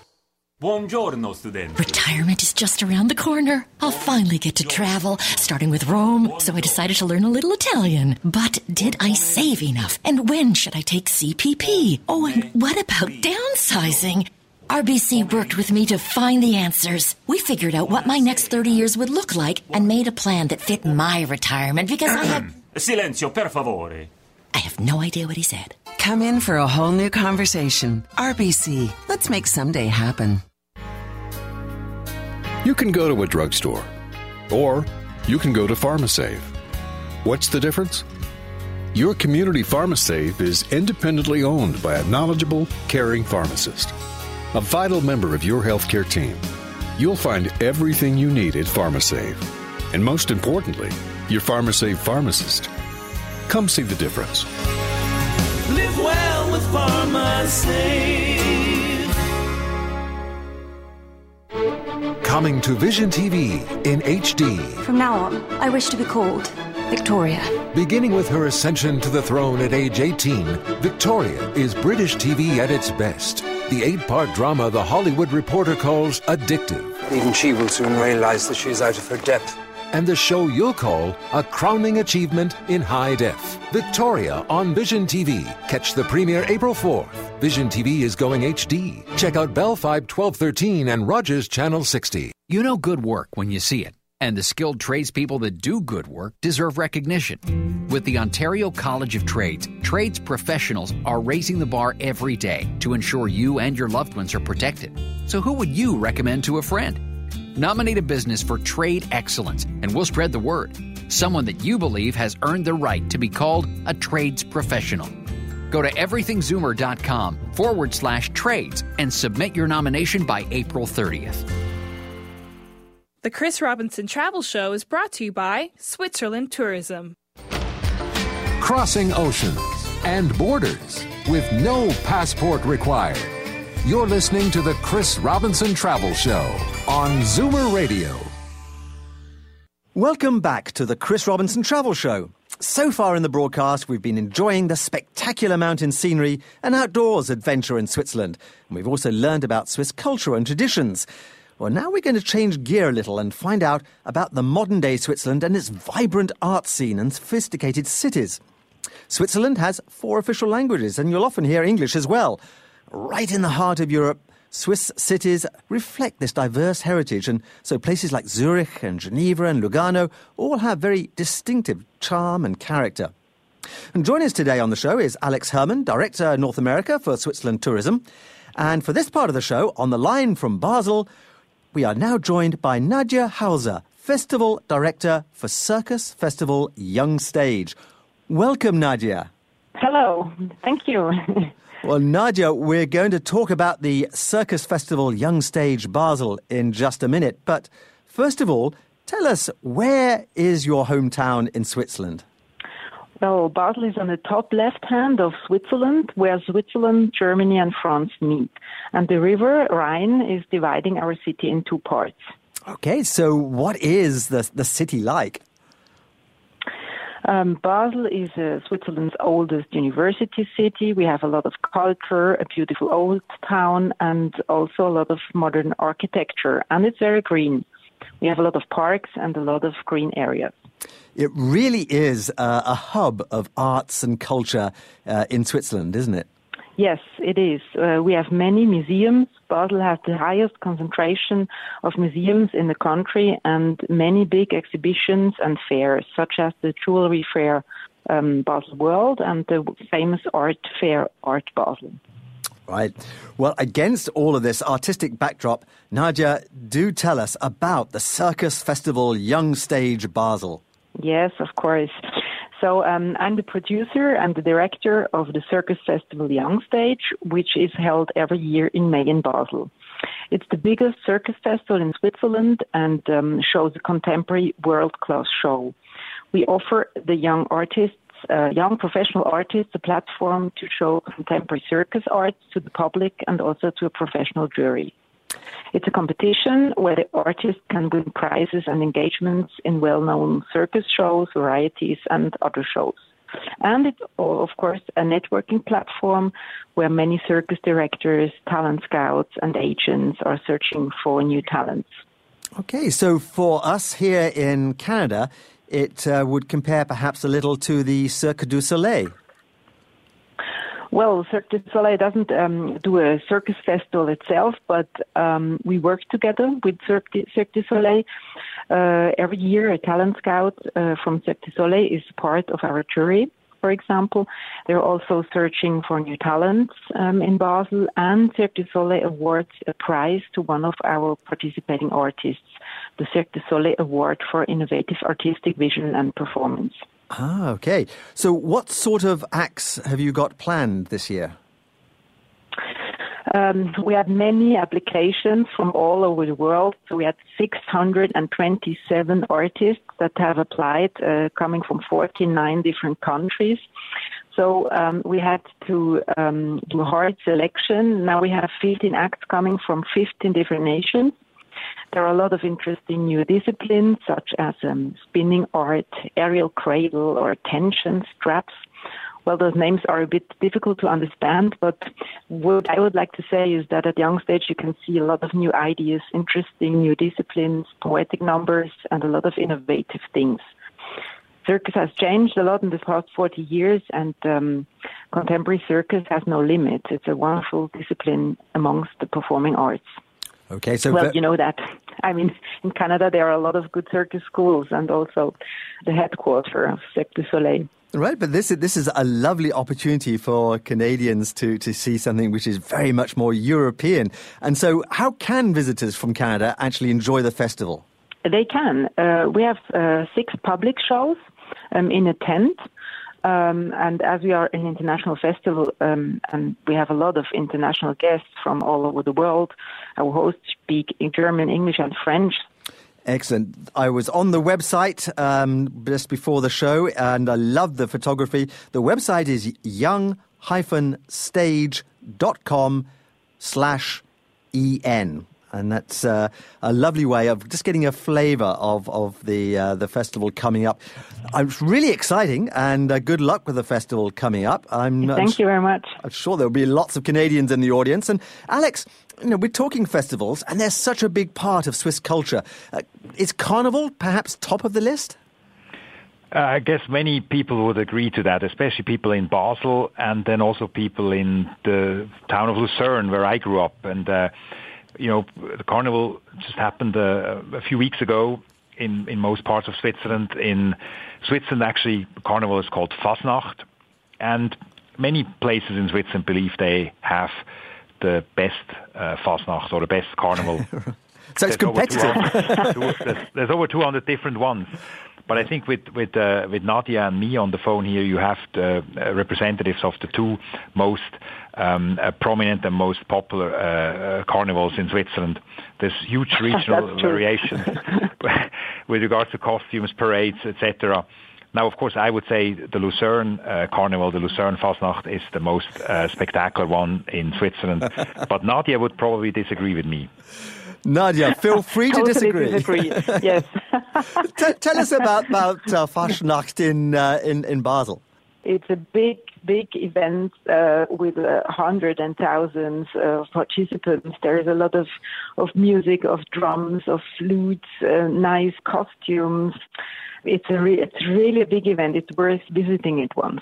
R: Buongiorno, student.
S: Retirement is just around the corner. I'll finally get to travel, starting with Rome, so I decided to learn a little Italian. But did I save enough? And when should I take CPP? Oh, and what about downsizing? RBC worked with me to find the answers. We figured out what my next 30 years would look like and made a plan that fit my retirement because I had.
R: Silenzio, per favore.
S: I have no idea what he said.
T: Come in for a whole new conversation. RBC, let's make someday happen.
U: You can go to a drugstore, or you can go to PharmaSave. What's the difference? Your community PharmaSave is independently owned by a knowledgeable, caring pharmacist a vital member of your healthcare team. You'll find everything you need at PharmaSave. And most importantly, your PharmaSave pharmacist. Come see the difference.
V: Live well with PharmaSave.
A: Coming to Vision TV in HD.
W: From now on, I wish to be called Victoria.
A: Beginning with her ascension to the throne at age 18, Victoria is British TV at its best the eight part drama The Hollywood Reporter calls addictive.
X: Even she will soon realize that she is out of her depth.
A: And the show you'll call a crowning achievement in high def. Victoria on Vision TV. Catch the premiere April 4th. Vision TV is going HD. Check out Bell 5 1213 and Rogers Channel 60.
Y: You know good work when you see it. And the skilled tradespeople that do good work deserve recognition. With the Ontario College of Trades, trades professionals are raising the bar every day to ensure you and your loved ones are protected. So, who would you recommend to a friend? Nominate a business for trade excellence, and we'll spread the word. Someone that you believe has earned the right to be called a trades professional. Go to everythingzoomer.com forward slash trades and submit your nomination by April 30th.
B: The Chris Robinson Travel Show is brought to you by Switzerland Tourism.
A: Crossing oceans and borders with no passport required. You're listening to the Chris Robinson Travel Show on Zoomer Radio.
C: Welcome back to the Chris Robinson Travel Show. So far in the broadcast, we've been enjoying the spectacular mountain scenery and outdoors adventure in Switzerland. And we've also learned about Swiss culture and traditions. Well, now we're going to change gear a little and find out about the modern day Switzerland and its vibrant art scene and sophisticated cities. Switzerland has four official languages, and you'll often hear English as well. Right in the heart of Europe, Swiss cities reflect this diverse heritage, and so places like Zurich and Geneva and Lugano all have very distinctive charm and character. And joining us today on the show is Alex Herman, Director North America for Switzerland Tourism. And for this part of the show, on the line from Basel, we are now joined by Nadia Hauser, Festival Director for Circus Festival Young Stage. Welcome, Nadia.
Z: Hello, thank you.
C: Well, Nadia, we're going to talk about the Circus Festival Young Stage Basel in just a minute. But first of all, tell us where is your hometown in Switzerland?
Z: Well, Basel is on the top left hand of Switzerland, where Switzerland, Germany, and France meet. And the river Rhine is dividing our city in two parts.
C: Okay, so what is the, the city like?
Z: Um, Basel is uh, Switzerland's oldest university city. We have a lot of culture, a beautiful old town, and also a lot of modern architecture. And it's very green. We have a lot of parks and a lot of green areas.
C: It really is uh, a hub of arts and culture uh, in Switzerland, isn't it?
Z: Yes, it is. Uh, we have many museums. Basel has the highest concentration of museums in the country and many big exhibitions and fairs, such as the Jewelry Fair um, Basel World and the famous art fair Art Basel.
C: Right. Well, against all of this artistic backdrop, Nadia, do tell us about the Circus Festival Young Stage Basel.
Z: Yes, of course. So um, I'm the producer and the director of the Circus Festival Young Stage, which is held every year in May in Basel. It's the biggest circus festival in Switzerland and um, shows a contemporary world-class show. We offer the young artists, uh, young professional artists, a platform to show contemporary circus arts to the public and also to a professional jury. It's a competition where the artist can win prizes and engagements in well-known circus shows, varieties, and other shows. And it's, of course, a networking platform where many circus directors, talent scouts, and agents are searching for new talents.
C: Okay, so for us here in Canada, it uh, would compare perhaps a little to the Cirque du Soleil.
Z: Well, Cirque du Soleil doesn't um, do a circus festival itself, but um, we work together with Cirque du, Soleil. Uh, every year, a talent scout uh, from Cirque du Soleil is part of our jury. For example, they're also searching for new talents um, in Basel, and Cirque du Soleil awards a prize to one of our participating artists, the Cirque du Soleil Award for Innovative Artistic Vision and Performance.
C: Ah, okay. So, what sort of acts have you got planned this year?
Z: Um, we had many applications from all over the world. So we had 627 artists that have applied, uh, coming from 49 different countries. So um, we had to um, do hard selection. Now we have 15 acts coming from 15 different nations. There are a lot of interesting new disciplines such as um, spinning art, aerial cradle, or tension straps. Well, those names are a bit difficult to understand, but what I would like to say is that at Young Stage you can see a lot of new ideas, interesting new disciplines, poetic numbers, and a lot of innovative things. Circus has changed a lot in the past 40 years, and um, contemporary circus has no limits. It's a wonderful discipline amongst the performing arts.
C: Okay, so
Z: well, you know that. I mean, in Canada there are a lot of good circus schools, and also the headquarters of Cirque du Soleil.
C: Right, but this is, this is a lovely opportunity for Canadians to, to see something which is very much more European. And so, how can visitors from Canada actually enjoy the festival?
Z: They can. Uh, we have uh, six public shows um, in a tent. Um, and as we are an international festival um, and we have a lot of international guests from all over the world, our hosts speak in German, English, and French.
C: Excellent. I was on the website um, just before the show and I love the photography. The website is young-stage.com slash en. And that's uh, a lovely way of just getting a flavour of, of the, uh, the festival coming up. It's really exciting, and uh, good luck with the festival coming up. I'm,
Z: Thank
C: I'm,
Z: you very much.
C: I'm sure there'll be lots of Canadians in the audience. And Alex, you know, we're talking festivals, and they're such a big part of Swiss culture. Uh, is Carnival perhaps top of the list?
D: Uh, I guess many people would agree to that, especially people in Basel and then also people in the town of Lucerne where I grew up. And, uh, you know, the carnival just happened uh, a few weeks ago in, in most parts of Switzerland. In Switzerland, actually, carnival is called Fasnacht. And many places in Switzerland believe they have the best uh, Fasnacht or the best carnival.
C: so it's
D: There's over
C: competitive.
D: 200 there's, there's over 200 different ones. But I think with with uh, with Nadia and me on the phone here, you have the uh, representatives of the two most um, uh, prominent and most popular uh, uh, carnivals in Switzerland. There's huge regional
Z: That's true.
D: variations with regards to costumes, parades, etc. Now, of course, I would say the Lucerne uh, Carnival, the Lucerne Fasnacht, is the most uh, spectacular one in Switzerland. but Nadia would probably disagree with me.
C: Nadia, feel free to disagree.
Z: disagree. yes.
C: T- tell us about, about uh, Fasnacht in, uh, in, in Basel.
Z: It's a big, big event uh, with uh, hundreds and thousands of participants. There is a lot of, of music, of drums, of flutes, uh, nice costumes. It's a re- it's really a big event. It's worth visiting it once.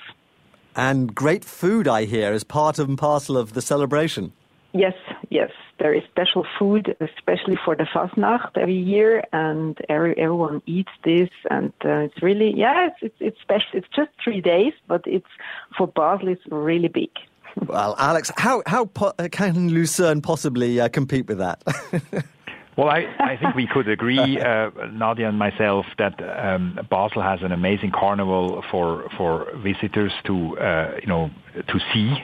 C: And great food, I hear, is part and parcel of the celebration.
Z: Yes, yes. There is special food, especially for the Fasnacht every year, and every, everyone eats this. And uh, it's really, yeah, it's, it's, it's special. It's just three days, but it's for Basel, it's really big.
C: Well, Alex, how, how po- uh, can Lucerne possibly uh, compete with that?
D: Well, I, I think we could agree, uh, Nadia and myself, that um, Basel has an amazing carnival for for visitors to uh, you know to see.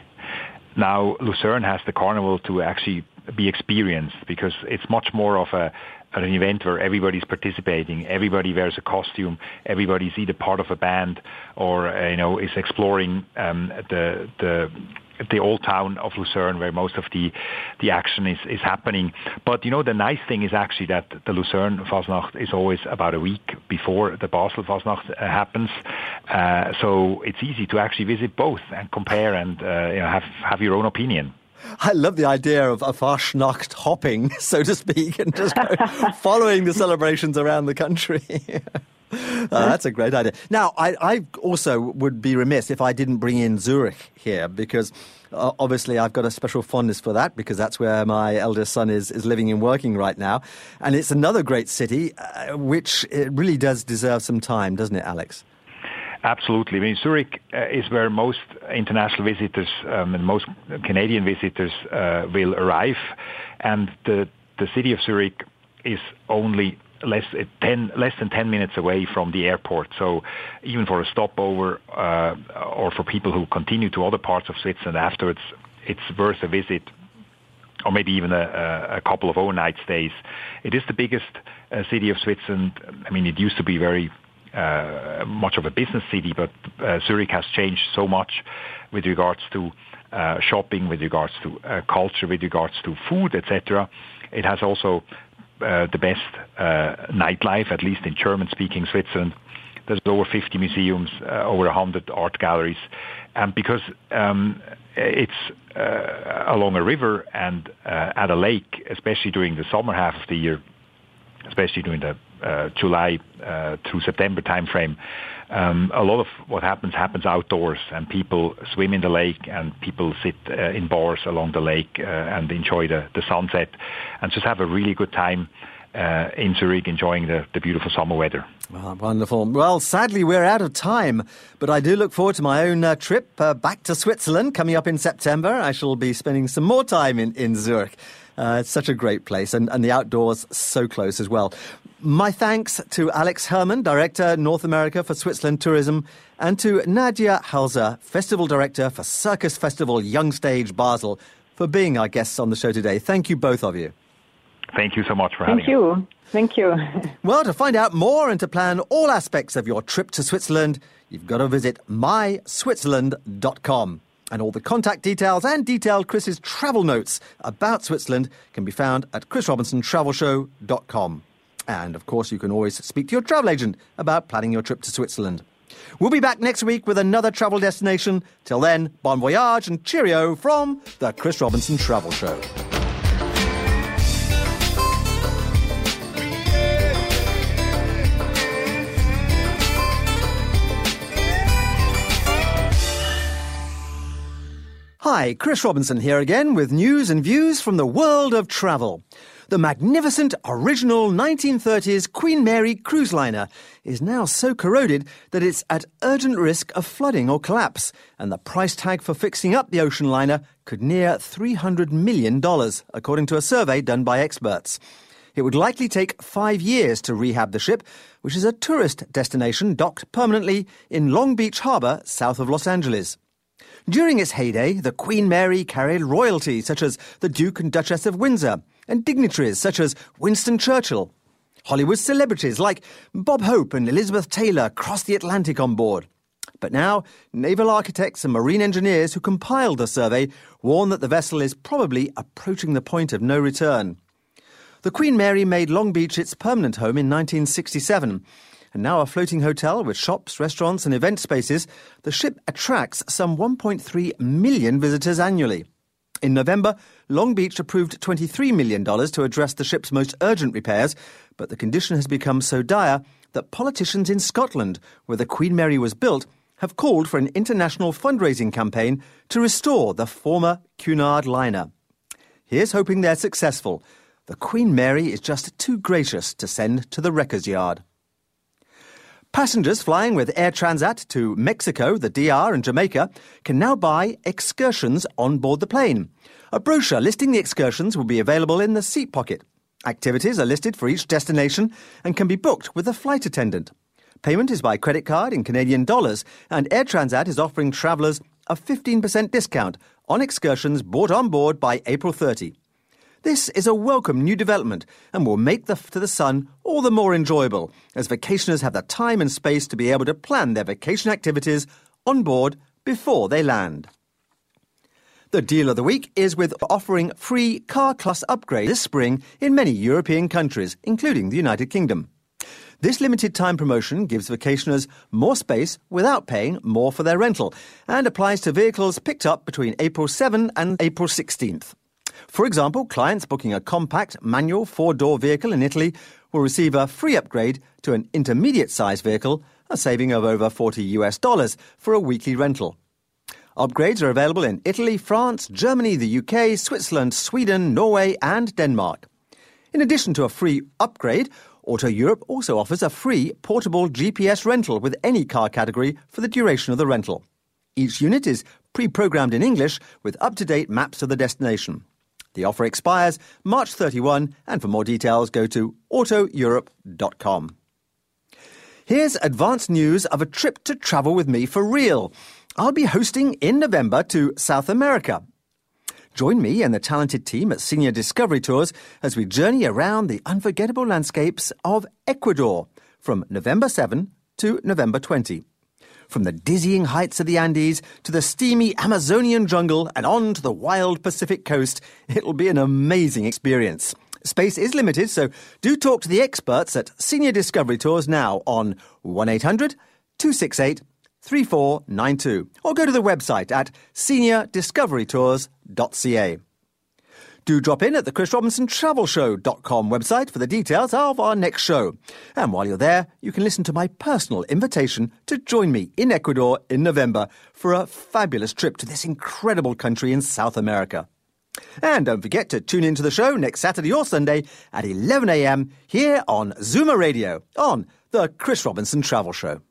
D: Now Lucerne has the carnival to actually be experienced because it's much more of a an event where everybody's participating, everybody wears a costume, everybody's either part of a band or uh, you know is exploring um, the the the old town of Lucerne where most of the the action is, is happening. But you know the nice thing is actually that the Lucerne Fasnacht is always about a week before the Basel Fasnacht uh, happens, uh, so it's easy to actually visit both and compare and uh, you know have have your own opinion.
C: I love the idea of a Fasnacht hopping, so to speak, and just following the celebrations around the country. Uh, that's a great idea. Now, I, I also would be remiss if I didn't bring in Zurich here because uh, obviously I've got a special fondness for that because that's where my eldest son is, is living and working right now. And it's another great city uh, which it really does deserve some time, doesn't it, Alex?
D: Absolutely. I mean, Zurich uh, is where most international visitors um, and most Canadian visitors uh, will arrive, and the the city of Zurich is only less uh, 10 less than 10 minutes away from the airport. So even for a stopover uh, or for people who continue to other parts of Switzerland afterwards, it's worth a visit or maybe even a, a couple of overnight stays. It is the biggest uh, city of Switzerland. I mean, it used to be very uh, much of a business city, but uh, Zurich has changed so much with regards to uh, shopping, with regards to uh, culture, with regards to food, etc. It has also uh, the best uh, nightlife, at least in German-speaking Switzerland. There's over 50 museums, uh, over 100 art galleries, and because um, it's uh, along a river and at a lake, especially during the summer half of the year, especially during the July through September timeframe, um, a lot of what happens happens outdoors, and people swim in the lake, and people sit uh, in bars along the lake uh, and enjoy the, the sunset, and just have a really good time uh, in Zurich, enjoying the, the beautiful summer weather.
C: Oh, wonderful. Well, sadly, we're out of time, but I do look forward to my own uh, trip uh, back to Switzerland coming up in September. I shall be spending some more time in, in Zurich. Uh, it's such a great place, and, and the outdoors so close as well. My thanks to Alex Herman, Director North America for Switzerland Tourism, and to Nadia Hauser, Festival Director for Circus Festival Young Stage Basel, for being our guests on the show today. Thank you, both of you.
D: Thank you so much for having
Z: Thank you. Thank you.
C: Well, to find out more and to plan all aspects of your trip to Switzerland, you've got to visit myswitzerland.com. And all the contact details and detailed Chris's travel notes about Switzerland can be found at chrisrobinsontravelshow.com. And of course, you can always speak to your travel agent about planning your trip to Switzerland. We'll be back next week with another travel destination. Till then, bon voyage and cheerio from the Chris Robinson Travel Show. Hi, Chris Robinson here again with news and views from the world of travel. The magnificent original 1930s Queen Mary cruise liner is now so corroded that it's at urgent risk of flooding or collapse, and the price tag for fixing up the ocean liner could near $300 million, according to a survey done by experts. It would likely take five years to rehab the ship, which is a tourist destination docked permanently in Long Beach Harbor, south of Los Angeles. During its heyday, the Queen Mary carried royalty such as the Duke and Duchess of Windsor, and dignitaries such as Winston Churchill. Hollywood celebrities like Bob Hope and Elizabeth Taylor crossed the Atlantic on board. But now, naval architects and marine engineers who compiled the survey warn that the vessel is probably approaching the point of no return. The Queen Mary made Long Beach its permanent home in 1967 and now a floating hotel with shops, restaurants, and event spaces, the ship attracts some 1.3 million visitors annually. In November, Long Beach approved $23 million to address the ship's most urgent repairs, but the condition has become so dire that politicians in Scotland, where the Queen Mary was built, have called for an international fundraising campaign to restore the former Cunard liner. Here's hoping they're successful. The Queen Mary is just too gracious to send to the wrecker's yard. Passengers flying with Air Transat to Mexico, the DR, and Jamaica can now buy excursions on board the plane. A brochure listing the excursions will be available in the seat pocket. Activities are listed for each destination and can be booked with a flight attendant. Payment is by credit card in Canadian dollars, and Air Transat is offering travellers a 15% discount on excursions bought on board by April 30. This is a welcome new development and will make the to the sun all the more enjoyable as vacationers have the time and space to be able to plan their vacation activities on board before they land. The deal of the week is with offering free Car Plus upgrade this spring in many European countries, including the United Kingdom. This limited time promotion gives vacationers more space without paying more for their rental and applies to vehicles picked up between April 7 and April 16th. For example, clients booking a compact manual four door vehicle in Italy will receive a free upgrade to an intermediate sized vehicle, a saving of over 40 US dollars for a weekly rental. Upgrades are available in Italy, France, Germany, the UK, Switzerland, Sweden, Norway, and Denmark. In addition to a free upgrade, Auto Europe also offers a free portable GPS rental with any car category for the duration of the rental. Each unit is pre programmed in English with up to date maps of the destination. The offer expires March 31, and for more details, go to autoeurope.com. Here's advance news of a trip to travel with me for real. I'll be hosting in November to South America. Join me and the talented team at Senior Discovery Tours as we journey around the unforgettable landscapes of Ecuador from November 7 to November 20. From the dizzying heights of the Andes to the steamy Amazonian jungle and on to the wild Pacific coast, it'll be an amazing experience. Space is limited, so do talk to the experts at Senior Discovery Tours now on 1 800 268 3492 or go to the website at seniordiscoverytours.ca. Do drop in at the Chris Robinson Travel Show.com website for the details of our next show. And while you're there, you can listen to my personal invitation to join me in Ecuador in November for a fabulous trip to this incredible country in South America. And don't forget to tune into the show next Saturday or Sunday at 11am here on Zoomer Radio on the Chris Robinson Travel Show.